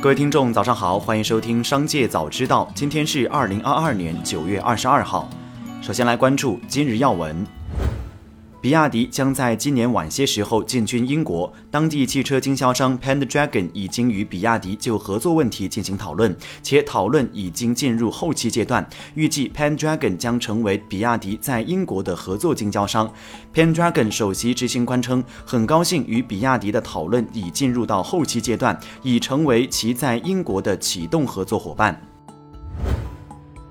各位听众，早上好，欢迎收听《商界早知道》。今天是二零二二年九月二十二号。首先来关注今日要闻。比亚迪将在今年晚些时候进军英国，当地汽车经销商 Pendragon 已经与比亚迪就合作问题进行讨论，且讨论已经进入后期阶段。预计 Pendragon 将成为比亚迪在英国的合作经销商。Pendragon 首席执行官称，很高兴与比亚迪的讨论已进入到后期阶段，已成为其在英国的启动合作伙伴。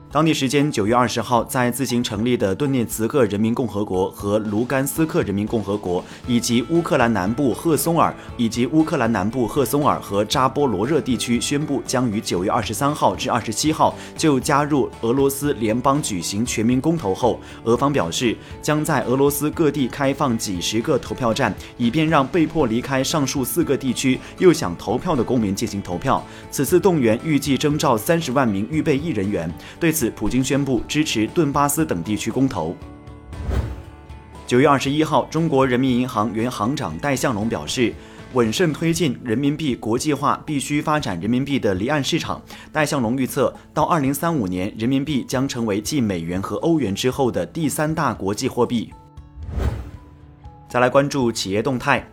当地时间九月二十号，在自行成立的顿涅茨克人民共和国和卢甘斯克人民共和国，以及乌克兰南部赫松尔以及乌克兰南部赫松尔和扎波罗热地区宣布，将于九月二十三号至二十七号就加入俄罗斯联邦举行全民公投后，俄方表示将在俄罗斯各地开放几十个投票站，以便让被迫离开上述四个地区又想投票的公民进行投票。此次动员预计征召三十万名预备役人员。对此，普京宣布支持顿巴斯等地区公投。九月二十一号，中国人民银行原行长戴相龙表示，稳慎推进人民币国际化必须发展人民币的离岸市场。戴相龙预测，到二零三五年，人民币将成为继美元和欧元之后的第三大国际货币。再来关注企业动态。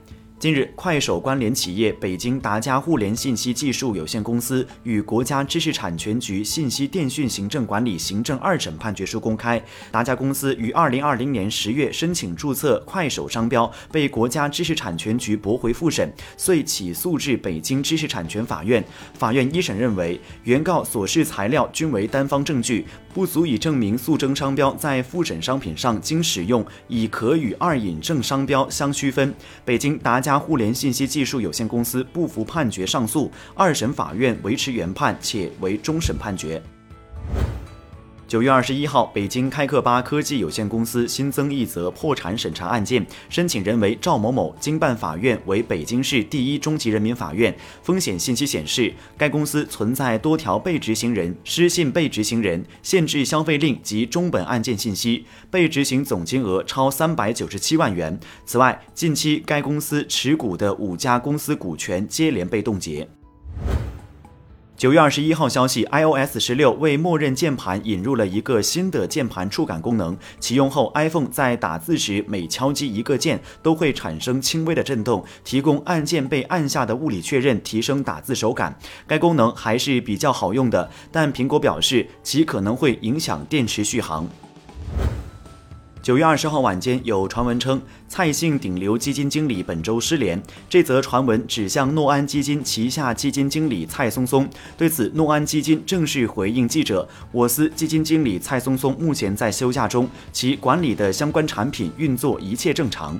近日，快手关联企业北京达家互联信息技术有限公司与国家知识产权局信息电讯行政管理行政二审判决书公开，达家公司于二零二零年十月申请注册快手商标，被国家知识产权局驳回复审，遂起诉至北京知识产权法院。法院一审认为，原告所示材料均为单方证据，不足以证明诉争商标在复审商品上经使用，已可与二引证商标相区分。北京达互联信息技术有限公司不服判决上诉，二审法院维持原判，且为终审判决。九月二十一号，北京开克巴科技有限公司新增一则破产审查案件，申请人为赵某某，经办法院为北京市第一中级人民法院。风险信息显示，该公司存在多条被执行人、失信被执行人、限制消费令及中本案件信息，被执行总金额超三百九十七万元。此外，近期该公司持股的五家公司股权接连被冻结。九月二十一号消息，iOS 十六为默认键盘引入了一个新的键盘触感功能。启用后，iPhone 在打字时每敲击一个键都会产生轻微的震动，提供按键被按下的物理确认，提升打字手感。该功能还是比较好用的，但苹果表示其可能会影响电池续航。九月二十号晚间，有传闻称蔡姓顶流基金经理本周失联。这则传闻指向诺安基金旗下基金经理蔡松松。对此，诺安基金正式回应记者：“我司基金经理蔡松松目前在休假中，其管理的相关产品运作一切正常。”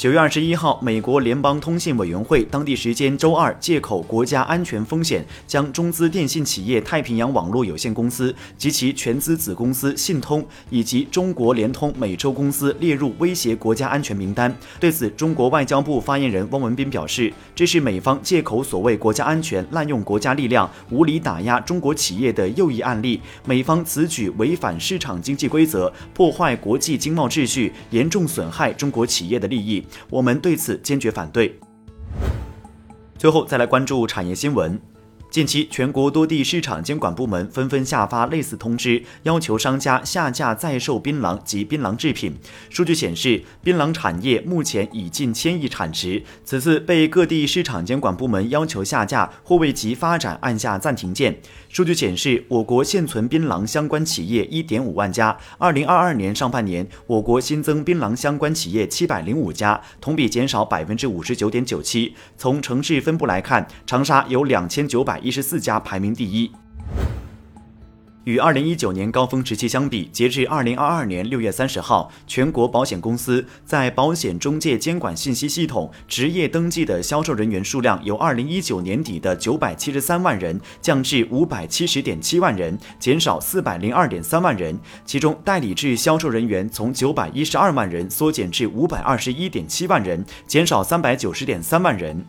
九月二十一号，美国联邦通信委员会当地时间周二借口国家安全风险，将中资电信企业太平洋网络有限公司及其全资子公司信通以及中国联通美洲公司列入威胁国家安全名单。对此，中国外交部发言人汪文斌表示，这是美方借口所谓国家安全、滥用国家力量、无理打压中国企业的又一案例。美方此举违反市场经济规则，破坏国际经贸秩序，严重损害中国企业的利益。我们对此坚决反对。最后再来关注产业新闻。近期，全国多地市场监管部门纷纷下发类似通知，要求商家下架在售槟榔及槟榔制品。数据显示，槟榔产业目前已近千亿产值。此次被各地市场监管部门要求下架或为其发展按下暂停键。数据显示，我国现存槟榔相关企业一点五万家。二零二二年上半年，我国新增槟榔相关企业七百零五家，同比减少百分之五十九点九七。从城市分布来看，长沙有两千九百一十四家，排名第一。与二零一九年高峰时期相比，截至二零二二年六月三十号，全国保险公司在保险中介监管信息系统职业登记的销售人员数量由二零一九年底的九百七十三万人降至五百七十点七万人，减少四百零二点三万人。其中，代理制销售人员从九百一十二万人缩减至五百二十一点七万人，减少三百九十点三万人。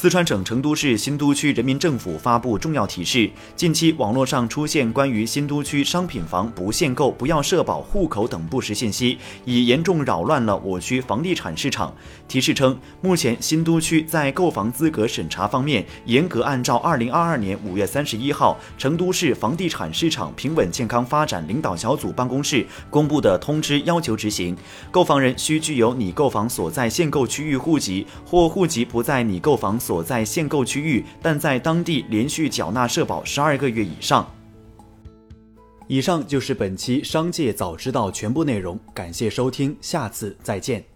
四川省成都市新都区人民政府发布重要提示：近期网络上出现关于新都区商品房不限购、不要社保、户口等不实信息，已严重扰乱了我区房地产市场。提示称，目前新都区在购房资格审查方面，严格按照二零二二年五月三十一号成都市房地产市场平稳健康发展领导小组办公室公布的通知要求执行。购房人需具有拟购房所在限购区域户籍，或户籍不在拟购房所在限购区域，但在当地连续缴纳社保十二个月以上。以上就是本期商界早知道全部内容，感谢收听，下次再见。